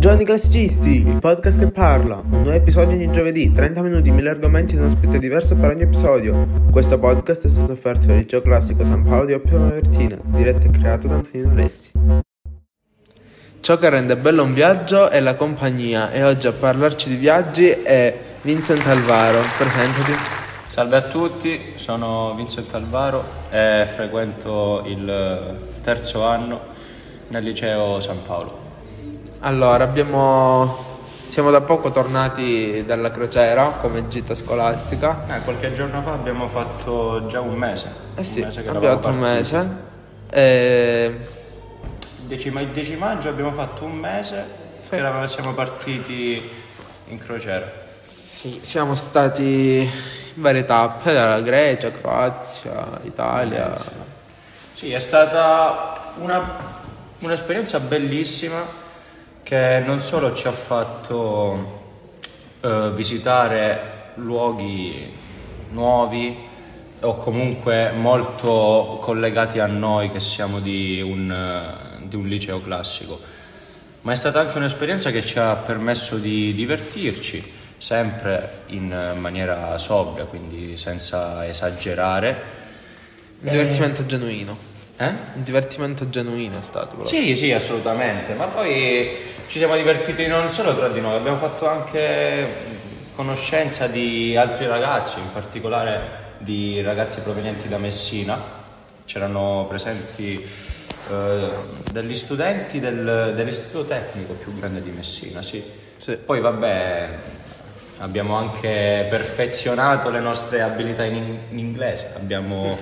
Giovani Classicisti, il podcast che parla. Un nuovo episodio ogni giovedì, 30 minuti, 1000 argomenti ed un ospite diverso per ogni episodio. Questo podcast è stato offerto dal Liceo Classico San Paolo di Oppio Vertina, diretto e creato da Antonino Alessi. Ciò che rende bello un viaggio è la compagnia e oggi a parlarci di viaggi è Vincent Alvaro. Presentati. Salve a tutti, sono Vincent Alvaro e frequento il terzo anno nel liceo San Paolo. Allora, abbiamo... siamo da poco tornati dalla crociera come gita scolastica. Eh, qualche giorno fa abbiamo fatto già un mese. Eh sì, un mese che abbiamo fatto un mese. E... Il 10, ma- il 10 maggio abbiamo fatto un mese Sì. che eravamo- siamo partiti in crociera. Sì, siamo stati in varie tappe, dalla Grecia, Croazia, Italia. Sì, è stata una- un'esperienza bellissima che non solo ci ha fatto eh, visitare luoghi nuovi o comunque molto collegati a noi che siamo di un, eh, di un liceo classico, ma è stata anche un'esperienza che ci ha permesso di divertirci, sempre in maniera sobria, quindi senza esagerare. Divertimento genuino. Eh? Un divertimento genuino è stato proprio. Sì, sì, assolutamente, ma poi ci siamo divertiti non solo tra di noi, abbiamo fatto anche conoscenza di altri ragazzi, in particolare di ragazzi provenienti da Messina, c'erano presenti eh, degli studenti del- dell'istituto tecnico più grande di Messina, sì. Sì. Poi vabbè, abbiamo anche perfezionato le nostre abilità in, in inglese, abbiamo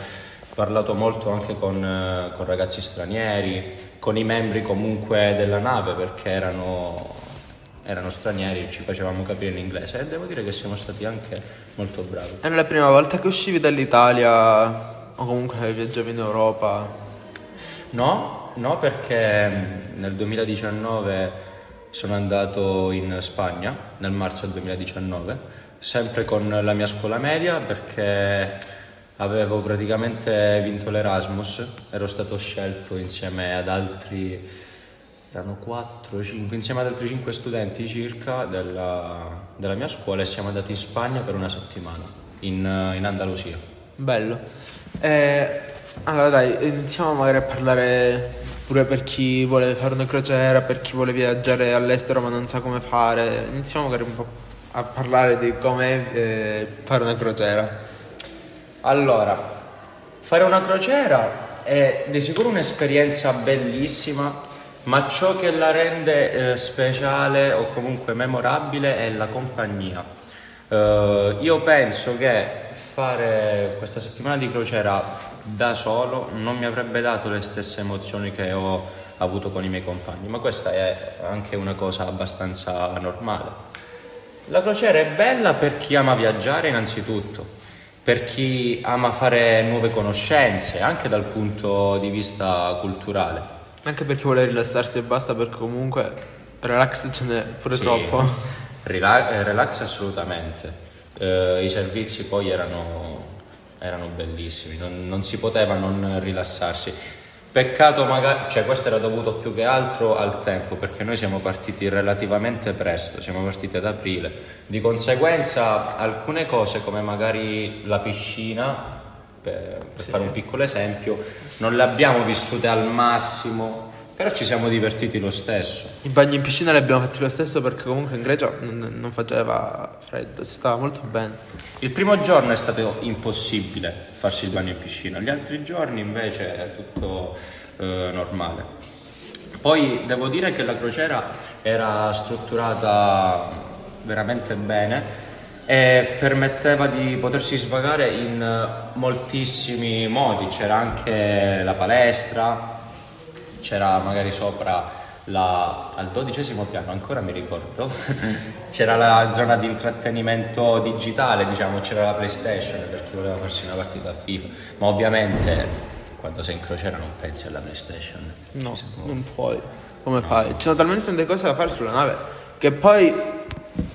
parlato molto anche con, eh, con ragazzi stranieri, con i membri comunque della nave perché erano, erano stranieri e ci facevamo capire in inglese e devo dire che siamo stati anche molto bravi. È la prima volta che uscivi dall'Italia o comunque viaggiavi in Europa. No, no perché mm, nel 2019 sono andato in Spagna, nel marzo del 2019, sempre con la mia scuola media perché avevo praticamente vinto l'Erasmus, ero stato scelto insieme ad altri, erano 4, 5, insieme ad altri 5 studenti circa della, della mia scuola e siamo andati in Spagna per una settimana, in, in Andalusia. Bello. Eh, allora dai, iniziamo magari a parlare pure per chi vuole fare una crociera, per chi vuole viaggiare all'estero ma non sa come fare. Iniziamo magari un po' a parlare di come eh, fare una crociera. Allora, fare una crociera è di sicuro un'esperienza bellissima, ma ciò che la rende eh, speciale o comunque memorabile è la compagnia. Eh, io penso che fare questa settimana di crociera da solo non mi avrebbe dato le stesse emozioni che ho avuto con i miei compagni, ma questa è anche una cosa abbastanza normale. La crociera è bella per chi ama viaggiare innanzitutto, per chi ama fare nuove conoscenze, anche dal punto di vista culturale. Anche per chi vuole rilassarsi e basta, perché comunque relax ce n'è pure Sì, troppo. eh, relax assolutamente. Eh, I servizi poi erano, erano bellissimi, non, non si poteva non rilassarsi. Peccato magari, cioè questo era dovuto più che altro al tempo, perché noi siamo partiti relativamente presto, siamo partiti ad aprile. Di conseguenza alcune cose come magari la piscina, per, per fare un piccolo esempio, non le abbiamo vissute al massimo, però ci siamo divertiti lo stesso. I bagni in piscina li abbiamo fatti lo stesso perché comunque in Grecia non, non faceva freddo, si stava molto bene. Il primo giorno è stato impossibile farsi il bagno in piscina, gli altri giorni invece è tutto eh, normale. Poi devo dire che la crociera era strutturata veramente bene e permetteva di potersi svagare in moltissimi modi, c'era anche la palestra, c'era magari sopra la- al dodicesimo piano, ancora mi ricordo, c'era la zona di intrattenimento digitale, diciamo, c'era la PlayStation per chi voleva farsi una partita a FIFA, ma ovviamente quando sei in crociera non pensi alla PlayStation. No, Siamo- non puoi. Come fai? Ci sono talmente tante cose da fare sulla nave che poi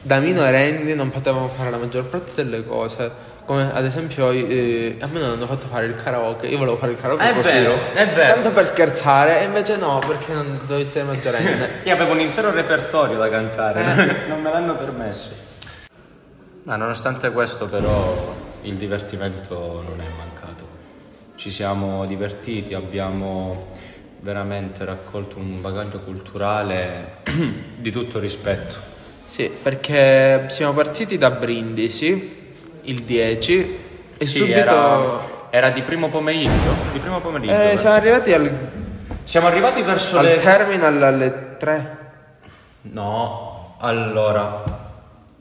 da minorenni non potevamo fare la maggior parte delle cose Come ad esempio, eh, a me non hanno fatto fare il karaoke. Io volevo fare il karaoke È così. vero, è vero. Tanto per scherzare, e invece no, perché non dovevi essere maggiorenne. Io avevo un intero repertorio da cantare, non me l'hanno permesso. Ma nonostante questo però il divertimento non è mancato. Ci siamo divertiti, abbiamo veramente raccolto un bagaglio culturale di tutto rispetto. sì, perché siamo partiti da Brindisi il 10 e Sì, subito. era, era di primo pomeriggio. Di primo pomeriggio. Eh, siamo arrivati al, Siamo arrivati verso al le... terminal alle 3. No, allora...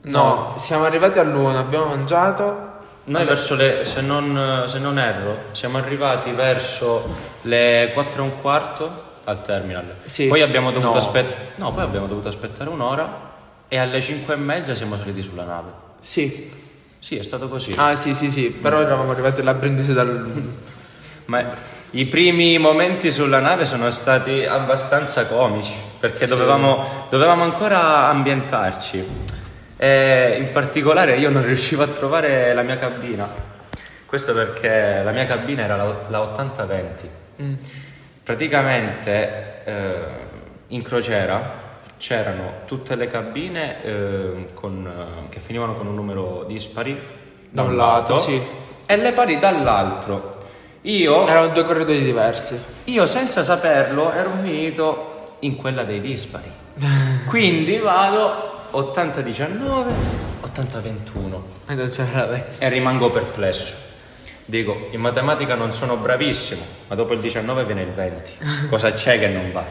No, siamo arrivati all'1, abbiamo mangiato. Noi verso le, se non, se non erro, siamo arrivati verso le 4 e un quarto al terminal. Sì. Poi abbiamo dovuto No. aspettare. No, poi abbiamo dovuto aspettare un'ora e alle 5 e mezza siamo saliti sulla nave. Sì. Sì, è stato così. Ah, sì, sì, sì, però eravamo arrivati là a Brindisi dal. Ma i primi momenti sulla nave sono stati abbastanza comici perché Sì. dovevamo, dovevamo ancora ambientarci. E in particolare io non riuscivo a trovare la mia cabina. Questo perché la mia cabina era la, la 8020. Mm. Praticamente eh, in crociera c'erano tutte le cabine eh, con, finivano con un numero dispari Da un lato, sì. e le pari dall'altro. Io, Erano due corridoi diversi. io senza saperlo ero finito in quella dei dispari. Quindi vado 80-19, 80-21 E e rimango perplesso. Dico, in matematica non sono bravissimo, ma dopo il 19 viene il 20. Cosa c'è che non va?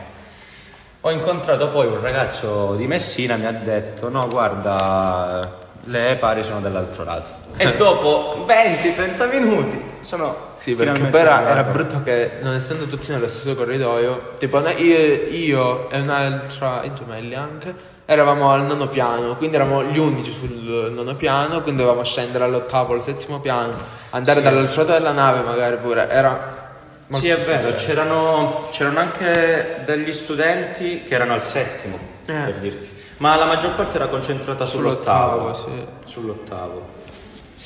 Ho incontrato poi un ragazzo di Messina, mi ha detto, no guarda, le pari sono dall'altro lato. E dopo 20-30 minuti sono... Sì, perché poi era, era brutto che non essendo tutti nello stesso corridoio, tipo io, io e un'altra, i gemelli anche, eravamo al nono piano, quindi eravamo gli unici sul nono piano, quindi dovevamo scendere all'ottavo, al settimo piano, andare Sì. dall'altro lato della nave magari pure, era... Sì, è vero, c'erano, c'erano anche degli studenti che erano al settimo, Eh. per dirti. Ma la maggior parte era concentrata sull'ottavo. Sull'ottavo, sì. Sull'ottavo.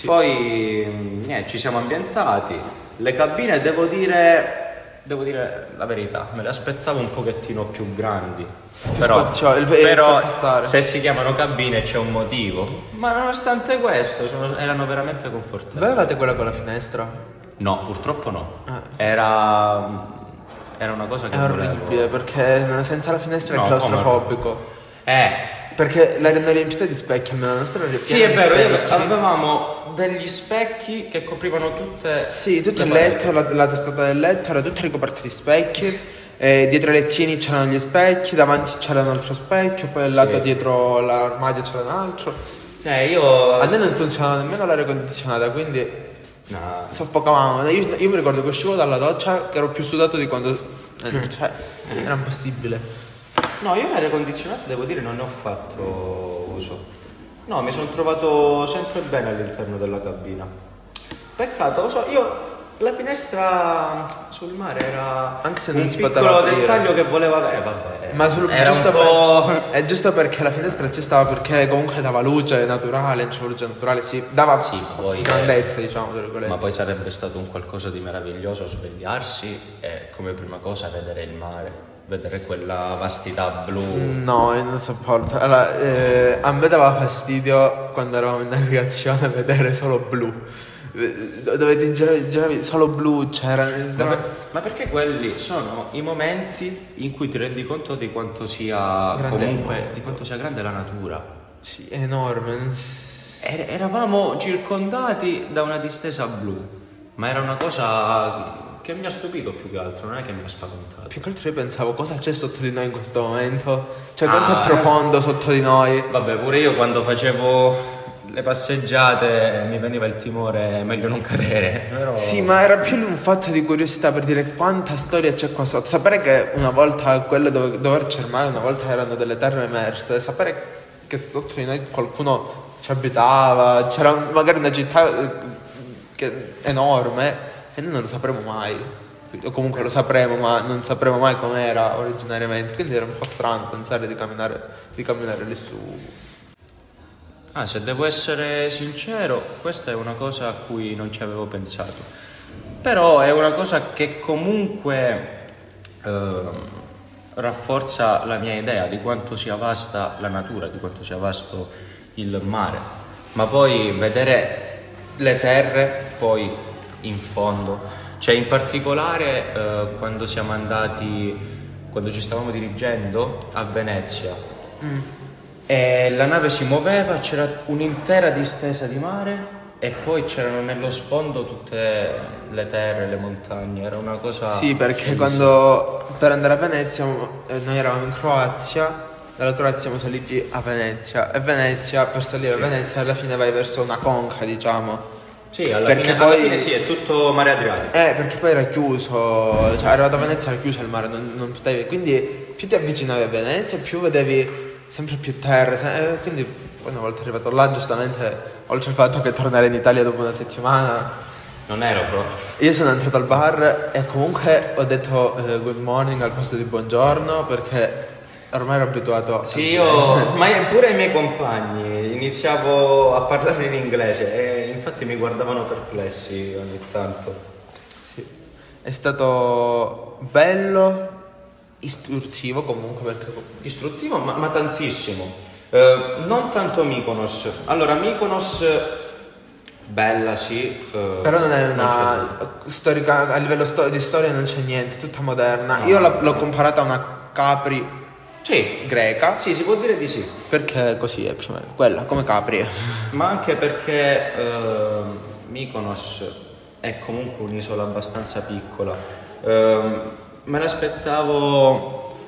Poi, mm, niente, ci siamo ambientati. Le cabine, devo dire, devo dire la verità, me le aspettavo un pochettino più grandi. Però, il- però per passare. se si chiamano cabine c'è un motivo. Ma nonostante questo, sono- erano veramente confortevoli. Voi avevate quella con la finestra? No, purtroppo no. Ah. Era, era una cosa che È volevo- orribile perché senza la finestra No, è come- claustrofobico. Eh, Perché l'erano riempita di specchi, almeno la nostra era sì, piena è vero, avevamo degli specchi che coprivano tutte Sì, tutto il letto, la, la testata del letto era tutta ricoperta di specchi. eh, dietro i lettini c'erano gli specchi, davanti c'era un altro specchio, poi al lato Sì. dietro l'armadio c'era un altro. Eh, io... A noi non funzionava nemmeno l'aria condizionata, quindi No. soffocavamo. Io, io mi ricordo che uscivo dalla doccia che ero più sudato di quando. eh, cioè, era impossibile. No, io l'aria condizionata devo dire non ne ho fatto uso. No, mi sono trovato sempre bene all'interno della cabina. Peccato, lo so, io la finestra sul mare era Anche se un non si piccolo poteva aprire. dettaglio che voleva avere, vabbè. Ma sul, era giusto un po'... per- è giusto perché la finestra ci stava perché comunque dava luce naturale, entrava luce naturale, sì, dava Sì, poi- grandezza, diciamo, tra virgolette. Ma poi sarebbe stato un qualcosa di meraviglioso svegliarsi e come prima cosa vedere il mare, vedere quella vastità blu. No, io non sopporto. Allora, eh, a me dava fastidio quando eravamo in navigazione vedere solo blu. Dove ti giravi, solo blu, c'era. Ma, per- ma perché quelli sono i momenti in cui ti rendi conto di quanto sia Grande. comunque di quanto sia grande la natura. Sì, è enorme. E- eravamo circondati da una distesa blu, ma era una cosa che mi ha stupito più che altro, non è che mi ha spaventato. Più che altro io pensavo cosa c'è sotto di noi in questo momento. Cioè, quanto Ah, è profondo sotto di noi. Vabbè, pure io quando facevo le passeggiate mi veniva il timore meglio non cadere. Però... Sì, ma era più un fatto di curiosità per dire quanta storia c'è qua sotto. Sapere che una volta quello dove doverci il mare, una volta erano delle terre emerse, sapere che sotto di noi qualcuno ci abitava, c'era magari una città eh, che- enorme e noi non lo sapremo mai. O comunque lo sapremo, ma non sapremo mai com'era originariamente. Quindi era un po' strano pensare di camminare, di camminare lì su. Ah, se devo essere sincero, questa è una cosa a cui non ci avevo pensato. Però è una cosa che comunque eh, rafforza la mia idea di quanto sia vasta la natura, di quanto sia vasto il mare. Ma poi vedere le terre poi in fondo, cioè in particolare eh, quando siamo andati, quando ci stavamo dirigendo a Venezia. E la nave si muoveva, c'era un'intera distesa di mare e poi c'erano nello sfondo tutte le terre, le montagne, era una cosa... Sì, perché quando per andare a Venezia eh, noi eravamo in Croazia, dalla Croazia siamo saliti a Venezia e Venezia, per salire a Venezia alla fine vai verso una conca, diciamo. Sì, alla, perché fine, alla poi- fine sì, è tutto mare Adriatico. Eh, perché poi era chiuso, cioè arrivato a Venezia era chiuso il mare, non, non potevi, quindi più ti avvicinavi a Venezia, più vedevi sempre più terre, se- eh, quindi poi una volta arrivato là, giustamente, oltre al fatto che tornare in Italia dopo una settimana, Non ero pronto. io sono entrato al bar e comunque ho detto eh, good morning al posto di buongiorno perché ormai ero abituato Sì, all'inglese. io, ma pure i miei compagni, iniziavo a parlare in inglese e infatti mi guardavano perplessi ogni tanto. Sì. È stato bello, istruttivo comunque perché Istruttivo, ma, ma tantissimo. Eh, non tanto Mykonos. Allora, Mykonos, bella sì. eh, Però non è una storica, a livello sto- di storia non c'è niente, tutta moderna. Io l'ho, l'ho comparata a una Capri Sì, greca, sì, si può dire di sì. perché così è più o meno, quella come Capri. Ma anche perché eh, Mykonos è comunque un'isola abbastanza piccola. Ehm, me l'aspettavo,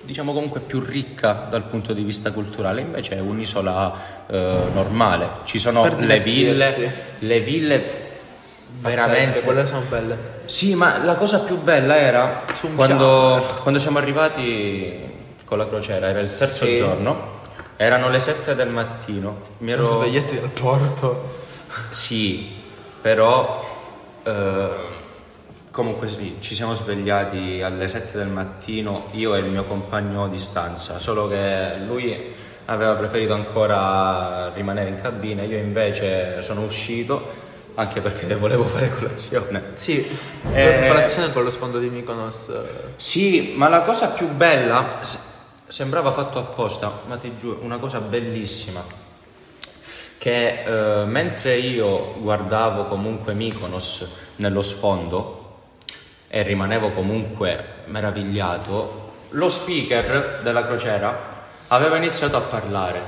diciamo comunque più ricca dal punto di vista culturale, invece è un'isola eh, normale. Ci sono le ville, le ville veramente quelle sono belle. sì, ma la cosa più bella era quando, quando siamo arrivati con la crociera, era il terzo Sì. giorno, erano le 7 del mattino. Mi Siamo ero... svegliati al porto. Sì, però eh, comunque sì, ci siamo svegliati alle 7 del mattino, io e il mio compagno di stanza, solo che lui aveva preferito ancora rimanere in cabina, io invece sono uscito anche perché volevo fare colazione. Sì, Eh, eh, colazione con lo sfondo di Mykonos. Sì, ma la cosa più bella sembrava fatto apposta, ma ti giuro, una cosa bellissima. Che eh, mentre io guardavo comunque Mykonos nello sfondo e rimanevo comunque meravigliato, lo speaker della crociera aveva iniziato a parlare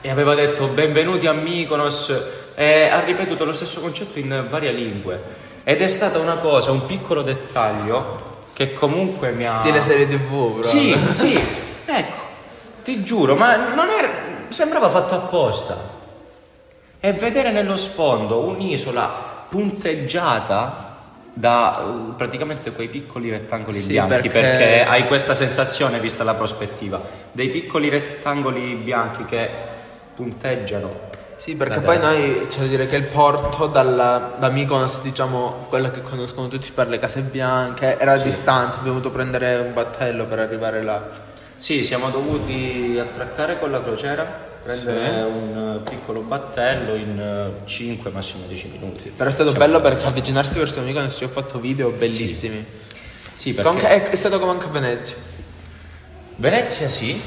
e aveva detto benvenuti a Mykonos e ha ripetuto lo stesso concetto in varie lingue ed è stata una cosa, un piccolo dettaglio che comunque mi ha... Stile serie tv, bro. Sì, sì, ecco, ti giuro, ma non era... sembrava fatto apposta. E vedere nello sfondo un'isola punteggiata da uh, praticamente quei piccoli rettangoli Sì, bianchi, perché- perché... hai questa sensazione vista la prospettiva, dei piccoli rettangoli bianchi che punteggiano. Sì, perché poi terra. noi c'è da dire che il porto dalla, da Mykonos, diciamo, quella che conoscono tutti per le case bianche, era distante, abbiamo dovuto prendere un battello per arrivare là. Sì, siamo dovuti attraccare con la crociera, prendere Sì. un eh, piccolo battello in 5 massimo 10 minuti. Però è stato Siamo- bello perché avvicinarsi verso Mykonos ci ho fatto video bellissimi. Sì, perché Comunque è, è stato come anche a Venezia. Venezia sì,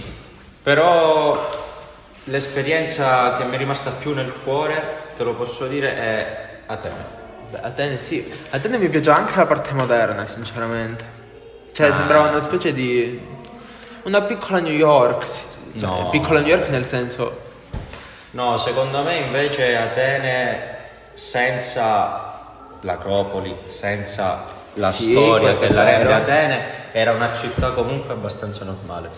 però l'esperienza che mi è rimasta più nel cuore, te lo posso dire, è Atene. Beh, Atene sì. Atene mi piace anche la parte moderna, sinceramente. Cioè, Ah. sembrava una specie di. Una piccola New York. Cioè, No. piccola New York nel senso. No, secondo me invece Atene senza l'Acropoli, senza la Sì, storia che la rende. Atene, era una città comunque abbastanza normale.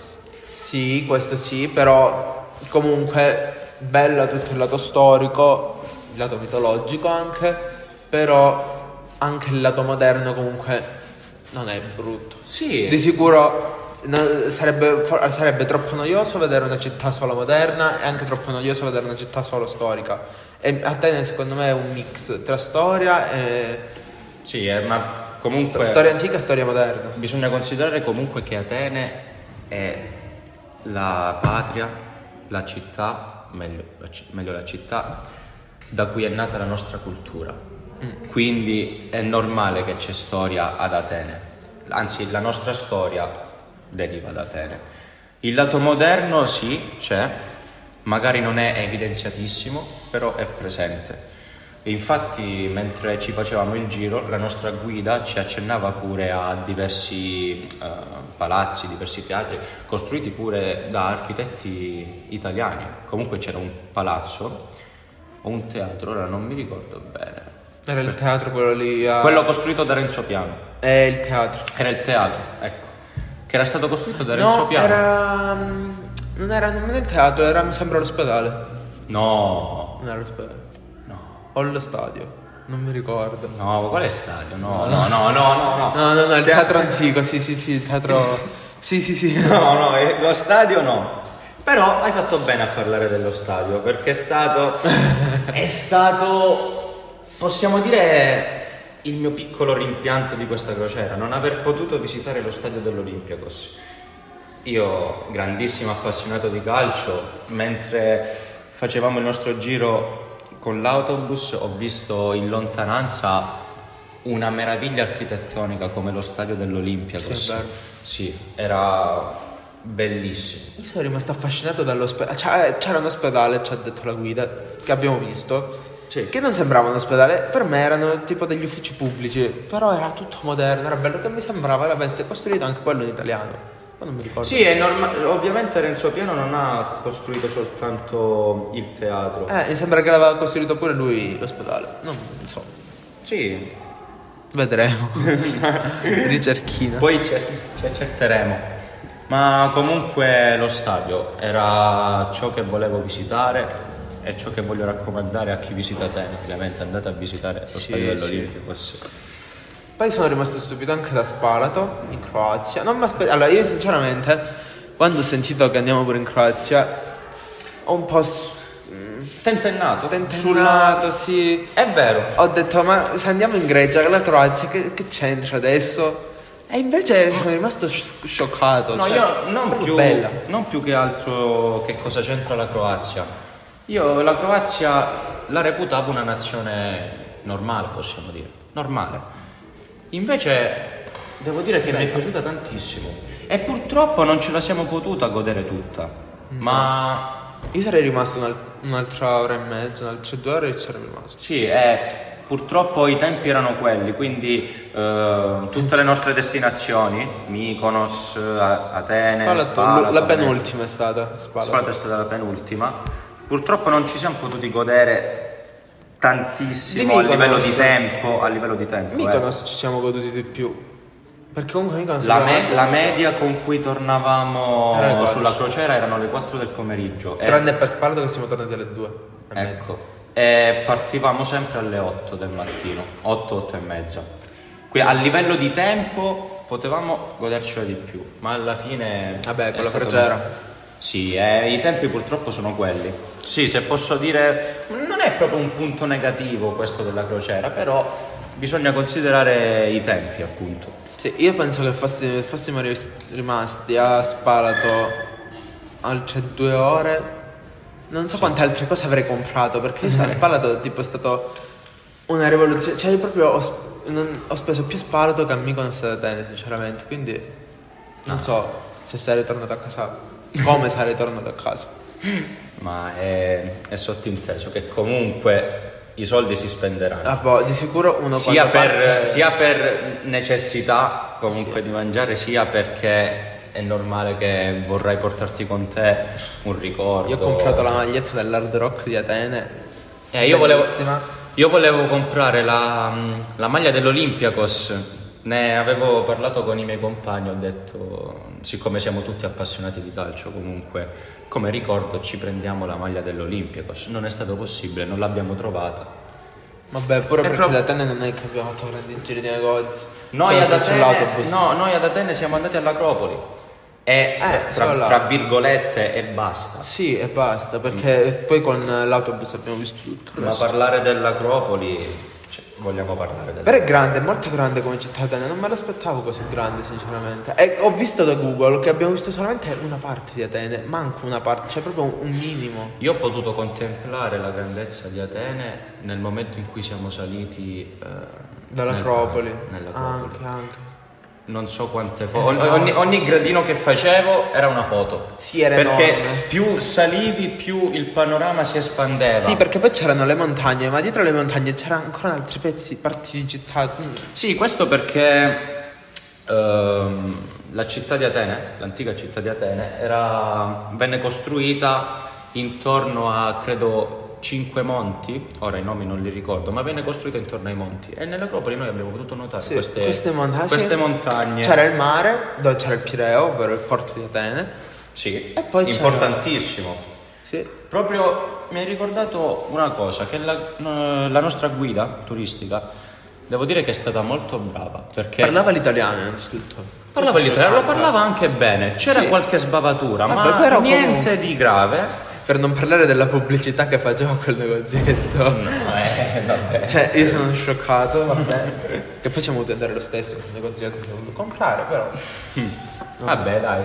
Sì, questo sì, però comunque bella tutto il lato storico, il lato mitologico anche, però anche il lato moderno comunque non è brutto. Sì, Di sicuro no- sarebbe, sarebbe troppo noioso vedere una città solo moderna e anche troppo noioso vedere una città solo storica. E Atene secondo me è un mix tra storia e sì, eh, ma comunque storia antica e storia moderna. bisogna considerare comunque che Atene è la patria, la città meglio la, ci- meglio la città da cui è nata la nostra cultura. Quindi è normale che c'è storia ad Atene, anzi la nostra storia deriva da Atene. Il lato moderno sì, c'è, magari non è evidenziatissimo, però è presente. E infatti mentre ci facevamo il giro la nostra guida ci accennava pure a diversi eh, palazzi, diversi teatri, costruiti pure da architetti italiani. Comunque c'era un palazzo o un teatro, ora non mi ricordo bene. Era il teatro quello lì a... Quello costruito da Renzo Piano. È il teatro. Era il teatro, ecco. Che era stato costruito da Renzo No, Piano. era... mm, Non era nemmeno il teatro, era mi sembra l'ospedale. No, Non era l'ospedale. no, O lo stadio. Non mi ricordo. no, ma quale stadio? No, no, no, no, no, no. No, no, no, il teatro antico, sì, sì, sì, il teatro... sì, sì, sì. No, no, eh, lo stadio no. Però hai fatto bene a parlare dello stadio, perché è stato. è stato. possiamo dire. Il mio piccolo rimpianto di questa crociera, non aver potuto visitare lo stadio dell'Olympiakos. Io, grandissimo appassionato di calcio, mentre facevamo il nostro giro con l'autobus, ho visto in lontananza una meraviglia architettonica come lo stadio dell'Olympiakos. Sì. Sì, era bellissimo. Io sono rimasto affascinato dall'ospedale. C'era un ospedale, ci ha detto la guida, che abbiamo visto. Sì. Che non sembrava un ospedale, per me erano tipo degli uffici pubblici. Però era tutto moderno, era bello che mi sembrava l'avesse costruito anche quello in italiano. Ma non mi ricordo. Sì, è normale. Ovviamente Renzo Piano non ha costruito soltanto il teatro. Eh, mi sembra che l'aveva costruito pure lui l'ospedale. Non so. Sì, Vedremo. Ricerchina. poi cer- ci accerteremo. Ma comunque lo stadio era ciò che volevo visitare e ciò che voglio raccomandare a chi visita Atene. Ovviamente andate a visitare lo Sì, stadio sì. dell'Olimpicos. Poi sono rimasto stupito anche da Spalato, in Croazia. Non mi aspe- Allora, io sinceramente, quando ho sentito che andiamo pure in Croazia, ho un po' s- Tentennato. tentennato, sì. È vero. Ho detto, ma se andiamo in Grecia, la Croazia, che, che c'entra adesso? E invece sono rimasto sci- scioccato. No, cioè, io non più, bella. non più che altro che cosa c'entra la Croazia. Io la Croazia la reputavo una nazione normale, possiamo dire. Normale. Invece devo dire che mi è piaciuta tantissimo. E purtroppo non ce la siamo potuta godere tutta. Ma Io sarei rimasto un'al- un'altra ora e mezza, un'altra due ore e c'ero rimasto. sì, eh, purtroppo i tempi erano quelli, quindi eh, tutte le nostre destinazioni, Mykonos, A- Atene, Spalato, Spalato, la penultima è stata. Spalato. Spalato è stata la penultima. Purtroppo non ci siamo potuti godere tantissimo a livello di tempo, a livello di tempo. eh. Mykonos ci siamo goduti di più. Perché comunque Mykonos La, me- la media con cui tornavamo sulla crociera erano le 4 del pomeriggio. E- Tranne per Spalato che siamo tornati alle due. e mezza. ecco, e partivamo sempre alle 8 del mattino, 8, 8 e mezza. Qui a livello di tempo potevamo godercela di più, ma alla fine... Vabbè, con la crociera. Sì, eh, i tempi purtroppo sono quelli. Sì, se posso dire, non è proprio un punto negativo questo della crociera, però bisogna considerare i tempi, appunto. Sì, io penso che fossi- fossimo ris- rimasti a Spalato altre due ore. Non so quante altre cose avrei comprato, perché io a Spalato tipo è stato una rivoluzione. Cioè, io proprio ho, non- ho speso più Spalato che a Mykonos e ad Atene, sinceramente. Quindi non so se sarei tornato a casa, come sarei tornato a casa. Ma è, è sottinteso che comunque i soldi si spenderanno. Ah, boh, di sicuro uno sia per, parte- sia per necessità comunque di mangiare, sia perché è normale che vorrai portarti con te un ricordo. Io ho comprato la maglietta dell'Hard Rock di Atene. Eh, io, volevo, io volevo comprare la, la maglia dell'Olympiakos. Ne avevo parlato con i miei compagni, ho detto, siccome siamo tutti appassionati di calcio comunque, come ricordo ci prendiamo la maglia dell'Olympiakos. Non è stato possibile, non l'abbiamo trovata. Vabbè, pure È perché proprio- da Atene non è che abbiamo fatto grandi giri di negozi. Noi Siamo ad, stati Atene, sull'autobus. no, noi ad Atene siamo andati all'Acropoli. E tra, Eh, là. tra virgolette e basta. Sì, e basta, perché poi con l'autobus abbiamo visto tutto Ma resto. parlare dell'Acropoli vogliamo parlare del... Però è grande, è molto grande come città Atene, non me l'aspettavo così grande sinceramente. E ho visto da Google che abbiamo visto solamente una parte di Atene, manco una parte, cioè proprio un, un minimo. Io ho potuto contemplare la grandezza di Atene nel momento in cui siamo saliti eh, Dall'Acropoli. nel- nell'Acropoli. Anche, anche. Non so quante foto. Ogni, ogni gradino che facevo era una foto. Sì, era Perché enorme. più salivi, più il panorama si espandeva. Sì, perché poi c'erano le montagne, ma dietro le montagne c'erano ancora altri pezzi, parti di città. Sì, questo perché ehm, la città di Atene, l'antica città di Atene, era- venne costruita intorno a, credo, cinque monti, ora i nomi non li ricordo, ma venne costruita intorno ai monti e nell'Acropoli noi abbiamo potuto notare Sì, queste, queste montagne. queste montagne. C'era il mare, dove c'era il Pireo, ovvero il porto di Atene. Sì, E poi c'era- importantissimo. Sì. Proprio mi hai ricordato una cosa, che la, la nostra guida turistica, devo dire che è stata molto brava, perché Parlava l'italiano innanzitutto. parlava l'italiano, lo parlava anche bene, c'era Sì. qualche sbavatura, Vabbè, ma però niente comunque- di grave. Per non parlare della pubblicità che faceva quel negozietto. No, eh, vabbè. Cioè, io sono scioccato, vabbè. che poi siamo dovuti andare lo stesso quel negozietto che ho voluto comprare, però. Vabbè, dai.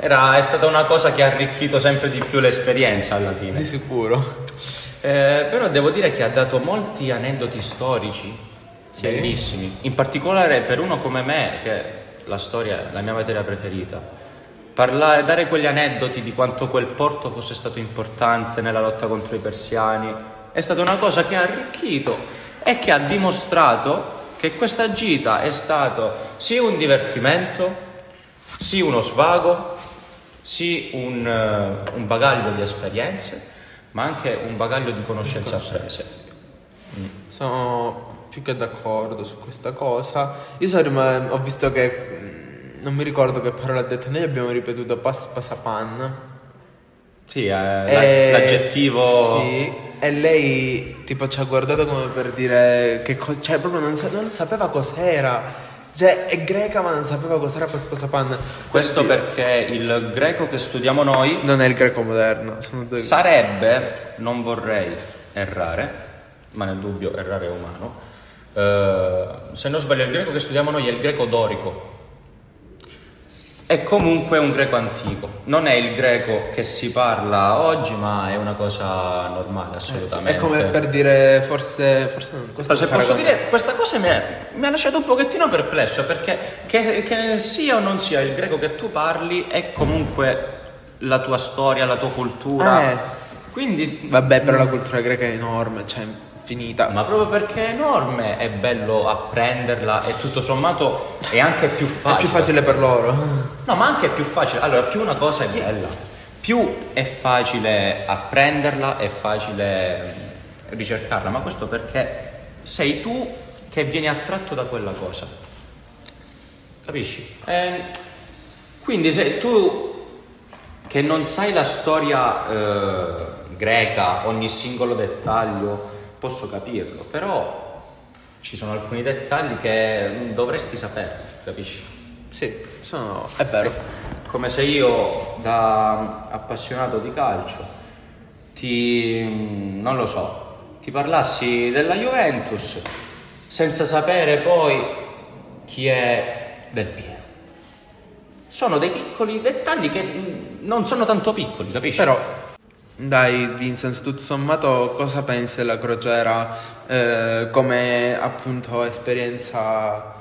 Era, è stata una cosa che ha arricchito sempre di più l'esperienza alla fine. Di sicuro. Eh, però devo dire che ha dato molti aneddoti storici Sì. bellissimi, in particolare per uno come me, che la storia è la mia materia preferita. Parlare, dare quegli aneddoti di quanto quel porto fosse stato importante nella lotta contro i persiani è stata una cosa che ha arricchito e che ha dimostrato che questa gita è stato sì un divertimento, sì uno svago, sì un, eh, un bagaglio di esperienze, ma anche un bagaglio di conoscenze apprese. Sono più che d'accordo su questa cosa. Io sono rima- ho visto che. Non mi ricordo che parola ha detto. Noi abbiamo ripetuto pas pasapan. Sì, eh, la- E- l'aggettivo... Sì. E lei tipo ci ha guardato come per dire che cosa. Cioè, proprio non, sa- non sapeva cos'era. Cioè, è greca, ma non sapeva cos'era pas pasapan. Questo perché il greco che studiamo noi Non è il greco moderno. Sono due. sarebbe, non vorrei errare, ma nel dubbio errare è umano, eh, se non sbaglio il greco che studiamo noi è il greco dorico. È comunque un greco antico, non è il greco che si parla oggi, ma è una cosa normale assolutamente. è come per dire, forse. Forse. Questo Se è un posso dire, questa cosa mi, ha- mi ha lasciato un pochettino perplesso perché che, che sia o non sia il greco che tu parli è comunque la tua storia, la tua cultura. Eh. Quindi, Vabbè, però la cultura greca è enorme, cioè finita. ma proprio perché è enorme è bello apprenderla e tutto sommato è anche più facile. È più facile per loro. No, ma anche è più facile. Allora, più una cosa è bella, più è facile apprenderla, è facile mm, ricercarla, ma questo perché sei tu che vieni attratto da quella cosa. Capisci? Eh, quindi se tu che non sai la storia eh, greca, ogni singolo dettaglio, posso capirlo, però ci sono alcuni dettagli che mm, dovresti sapere, capisci? Sì, sono... è vero. Come se io da appassionato di calcio ti non lo so, ti parlassi della Juventus senza sapere poi chi è del Piero. Sono dei piccoli dettagli che mm, non sono tanto piccoli, capisci? Però, dai, Vincent, tutto sommato, cosa pensi della crociera eh, come appunto esperienza?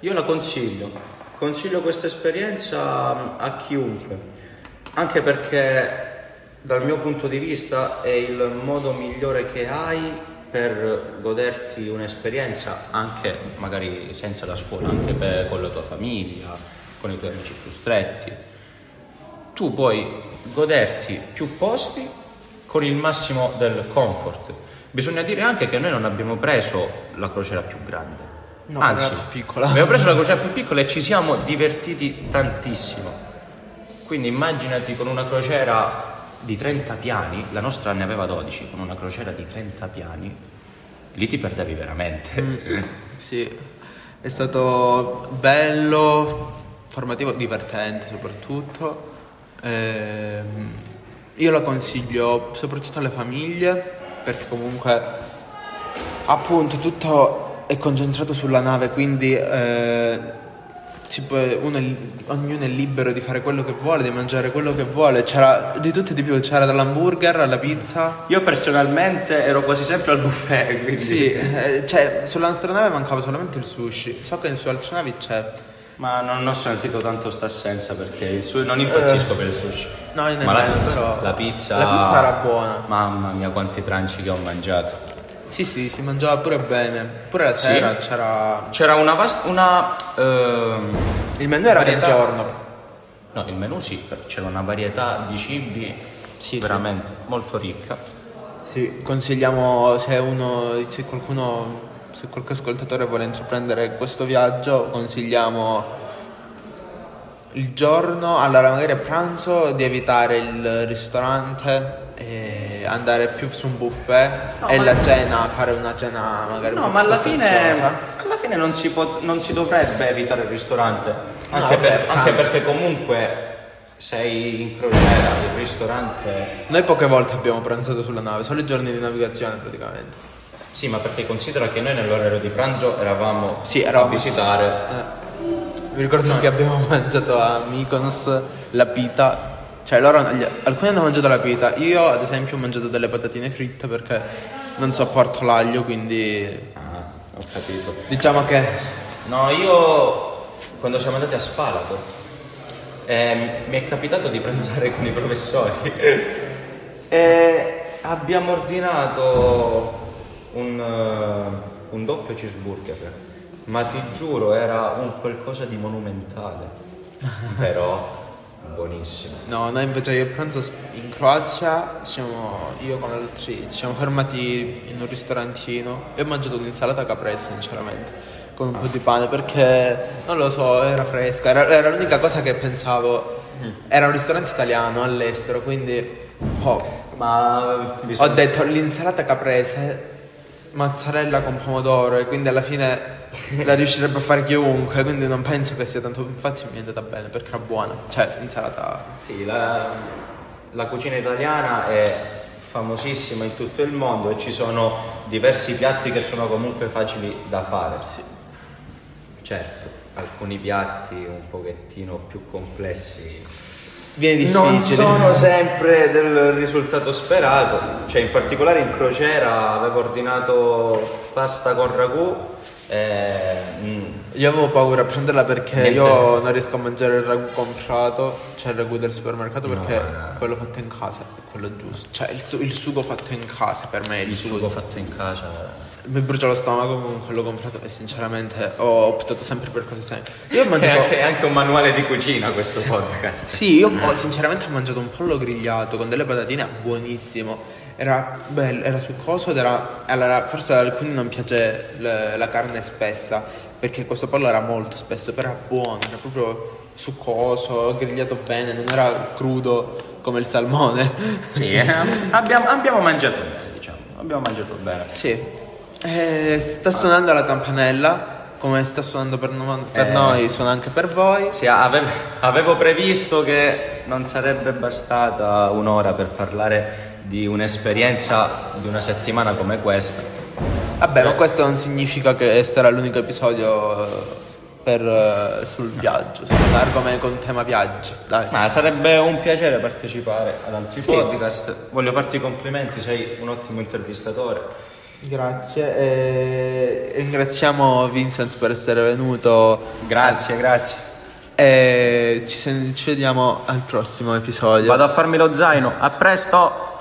Io la consiglio, consiglio questa esperienza mm, a chiunque, anche perché dal mio punto di vista è il modo migliore che hai per goderti un'esperienza anche magari senza la scuola, anche per- con la tua famiglia, con i tuoi amici più stretti. Tu puoi goderti più posti con il massimo del comfort. Bisogna dire anche che noi non abbiamo preso la crociera più grande. No, Anzi, era più piccola. abbiamo preso la crociera più piccola e ci siamo divertiti tantissimo. Quindi immaginati con una crociera di 30 piani, la nostra ne aveva 12, con una crociera di 30 piani, lì ti perdevi veramente. Sì, è stato bello, formativo, divertente soprattutto. Ehm, io la consiglio soprattutto alle famiglie perché comunque appunto tutto è concentrato sulla nave, quindi eh, può- uno è ognuno è libero di fare quello che vuole, di mangiare quello che vuole. C'era di tutto e di più, c'era dall'hamburger alla pizza. Io personalmente ero quasi sempre al buffet, quindi... Sì, eh, cioè sulla nostra nave mancava solamente il sushi. So che su altre navi c'è. Ma non ho sentito tanto sta assenza perché il su- non impazzisco per il sushi. No, io Ma la nemmeno, pizza, però. la pizza... La pizza era buona. Mamma mia, quanti tranci che ho mangiato. Sì, sì, si mangiava pure bene. Pure la sera c'era. C'era una vasta... una... ehm, Il menù era varietà- giorno. No, il menù sì, c'era una varietà di cibi Sì, veramente molto ricca. Sì, consigliamo se uno, se qualcuno, se qualche ascoltatore vuole intraprendere questo viaggio, consigliamo il giorno, allora magari a pranzo di evitare il ristorante e andare più su un buffet No, e la cena, fare una cena magari un No, po' ma più alla fine, alla fine non, si può- non si dovrebbe evitare il ristorante. Anche, vabbè, per- anche perché comunque sei in crociera, il ristorante... Noi poche volte abbiamo pranzato sulla nave, solo i giorni di navigazione praticamente. Sì, ma perché considera che noi nell'orario di pranzo eravamo, Sì, eravamo- a visitare. Eh, Mi ricordo che abbiamo mangiato a Mykonos la pita. Cioè, loro, alcuni hanno mangiato la pita. Io, ad esempio, ho mangiato delle patatine fritte perché non sopporto l'aglio, quindi Ah, ho capito. diciamo che No, io quando siamo andati a Spalato ehm, mi è capitato di pranzare con i professori e abbiamo ordinato un, eh, un doppio cheeseburger, ma ti giuro era un qualcosa di monumentale, però buonissimo. No, noi invece io pranzo in Croazia, siamo, io con altri, ci siamo fermati in un ristorantino. E ho mangiato un'insalata caprese sinceramente, con un po' di pane perché, non lo so, era fresca, era, era l'unica cosa che pensavo, era un ristorante italiano all'estero, quindi oh, Ma ho bisogna... detto l'insalata caprese, mozzarella con pomodoro e quindi alla fine la riuscirebbe a fare chiunque, quindi non penso che sia tanto, infatti mi è andata bene perché era buona, cioè insalata... Sì, la, la cucina italiana è famosissima in tutto il mondo e ci sono diversi piatti che sono comunque facili da fare. Sì. Certo, alcuni piatti un pochettino più complessi Viene non difficile. sono sempre del risultato sperato. Cioè, in particolare in crociera avevo ordinato pasta con ragù e mm, Io avevo paura a prenderla perché Niente. io non riesco a mangiare il ragù comprato, cioè il ragù del supermercato perché no. quello fatto in casa è quello giusto. Cioè il, il sugo fatto in casa per me è il, il sugo. sugo fatto in casa. Mi brucia lo stomaco con quello comprato e sinceramente ho optato sempre per cose semplici. Io ho È mangiato... anche, è anche un manuale di cucina questo podcast. Sì, io ho- sinceramente ho mangiato un pollo grigliato con delle patatine buonissimo. Era bello, era succoso ed era. Allora, forse ad alcuni non piace le- la carne spessa, perché questo pollo era molto spesso, però era buono, era proprio succoso, grigliato bene, non era crudo come il salmone. Sì, eh, abbiamo, abbiamo mangiato bene, diciamo. Abbiamo mangiato bene. sì. Eh, sta suonando la campanella, come sta suonando per, no- per Eh. noi, suona anche per voi. Sì, avevo, avevo previsto che non sarebbe bastata un'ora per parlare di un'esperienza di una settimana come questa. Vabbè, ma questo non significa che sarà l'unico episodio eh, per, eh, sul viaggio, sull'argomento con tema viaggi. Dai. Ma sarebbe un piacere partecipare ad altri Sì. podcast. Voglio farti i complimenti, sei un ottimo intervistatore. Grazie. E ringraziamo Vincent per essere venuto. Grazie, grazie. E ci, sen- ci vediamo al prossimo episodio. Vado a farmi lo zaino. A presto!